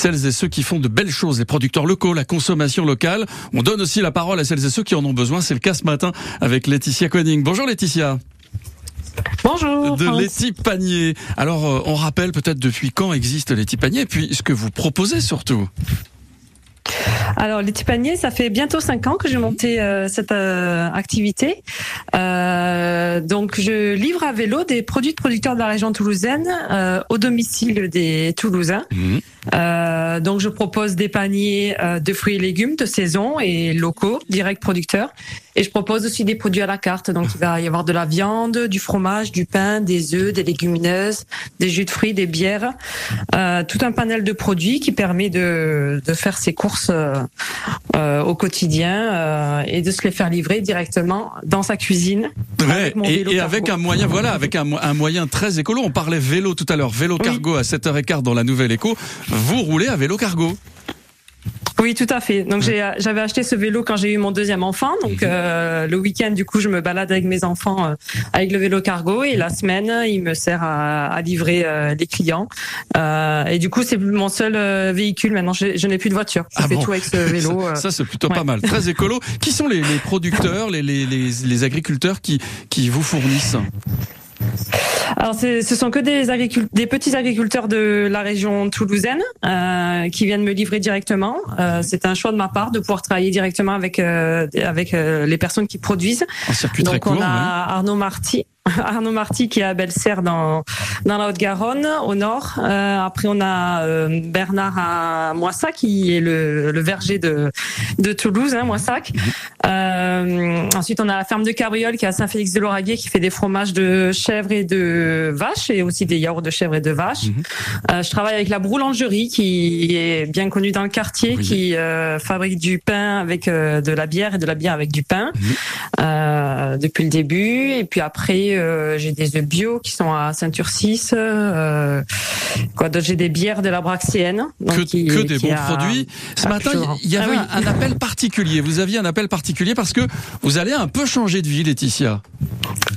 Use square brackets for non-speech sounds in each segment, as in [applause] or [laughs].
celles et ceux qui font de belles choses, les producteurs locaux, la consommation locale. On donne aussi la parole à celles et ceux qui en ont besoin. C'est le cas ce matin avec Laetitia Koenig. Bonjour Laetitia. Bonjour. De Letty Panier. Alors, euh, on rappelle peut-être depuis quand existe Letty Panier et puis ce que vous proposez surtout. Alors, les paniers, ça fait bientôt cinq ans que j'ai monté euh, cette euh, activité. Euh, donc, je livre à vélo des produits de producteurs de la région toulousaine au domicile des Toulousains. Mmh. Donc, je propose des paniers de fruits et légumes de saison et locaux, direct producteurs. Et je propose aussi des produits à la carte. Donc, il va y avoir de la viande, du fromage, du pain, des œufs, des légumineuses, des jus de fruits, des bières. tout un panel de produits qui permet de, de faire ses courses euh, au quotidien euh, et de se les faire livrer directement dans sa cuisine. Ouais, et, et avec un moyen, voilà, avec un, un, moyen très écolo. On parlait vélo tout à l'heure, vélo cargo à 7h15 dans la nouvelle éco. Vous roulez à vélo cargo. Oui, tout à fait. Donc j'avais acheté ce vélo quand j'ai eu mon deuxième enfant. Donc mhm. euh, le week-end, du coup, je me balade avec mes enfants euh, avec le vélo cargo et la semaine, il me sert à, à livrer euh, les clients. Euh, et du coup, c'est mon seul euh, véhicule. Maintenant, je, je n'ai plus de voiture. Je ah fais tout avec ce [laughs] vélo. ça, ça c'est plutôt pas mal. Très écolo. [laughs] Qui sont les, les producteurs, les, les, les, les agriculteurs qui, qui vous fournissent? Alors, ce sont que des, des petits agriculteurs de la région toulousaine euh, qui viennent me livrer directement. Euh, c'est un choix de ma part de pouvoir travailler directement avec euh, avec euh, les personnes qui produisent. Donc, on a Arnaud Marty [laughs] Arnaud Marty qui est à Belserre dans dans la Haute-Garonne au nord. Euh, après on a euh, Bernard à Moissac qui est le, le verger de de Toulouse, hein, Moissac. Mhm. Euh, ensuite on a la ferme de Cabriole qui est à Saint-Félix-de-Lauragais qui fait des fromages de chèvre et de vache et aussi des yaourts de chèvre et de vache. Mhm. Je travaille avec la Broulangerie qui est bien connue dans le quartier, qui fabrique du pain avec de la bière et de la bière avec du pain mhm. depuis le début. Et puis après euh, j'ai des œufs bio qui sont à ceinture 6. Euh, quoi J'ai des bières de la Braxienne. que, que des bons produits. Ce matin, il y avait ah un appel particulier. Vous aviez un appel particulier parce que vous allez un peu changer de vie, Laetitia.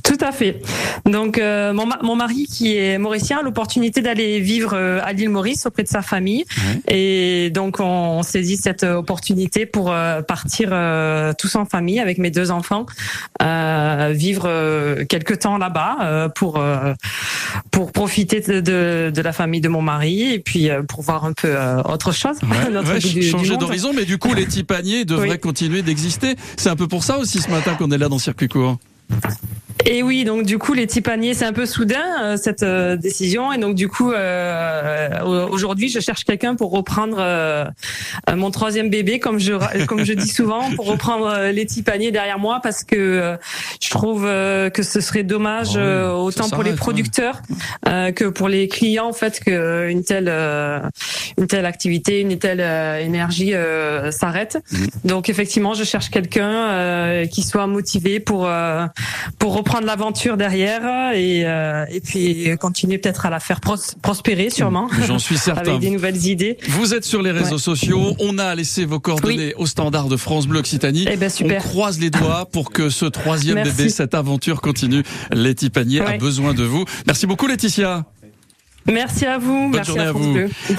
Tout à fait. Donc euh, mon, mon, mari qui est mauricien a l'opportunité d'aller vivre à l'île Maurice auprès de sa famille et donc on, saisit cette opportunité pour partir tous en famille avec mes deux enfants vivre quelque temps là-bas pour pour profiter de, de, la famille de mon mari et puis pour voir un peu autre chose. [laughs] changer d'horizon, mais du coup les tipaniers devraient continuer d'exister. C'est un peu pour ça aussi ce matin qu'on est là dans Circuit Court. Et oui, donc du coup, les petits paniers, c'est un peu soudain euh, cette euh, décision, et donc du coup, euh, aujourd'hui, je cherche quelqu'un pour reprendre mon troisième bébé, comme je comme je dis souvent, pour reprendre les petits paniers derrière moi, parce que je trouve que ce serait dommage ah autant pour les producteurs que pour les clients, en fait, que une telle une telle activité, une telle énergie s'arrête. Mhm. Donc effectivement, je cherche quelqu'un qui soit motivé pour pour reprendre de l'aventure derrière et, euh, et puis continuer peut-être à la faire prospérer sûrement. J'en suis [laughs] certain. Avec des nouvelles idées. Vous êtes sur les réseaux sociaux. On a laissé vos coordonnées au standard de France Bleu Occitanie. Eh ben, super. On croise les doigts pour que ce troisième bébé, cette aventure continue. Letty Panier a besoin de vous. Merci beaucoup Laetitia. Merci à vous. Bonne Merci journée à, vous.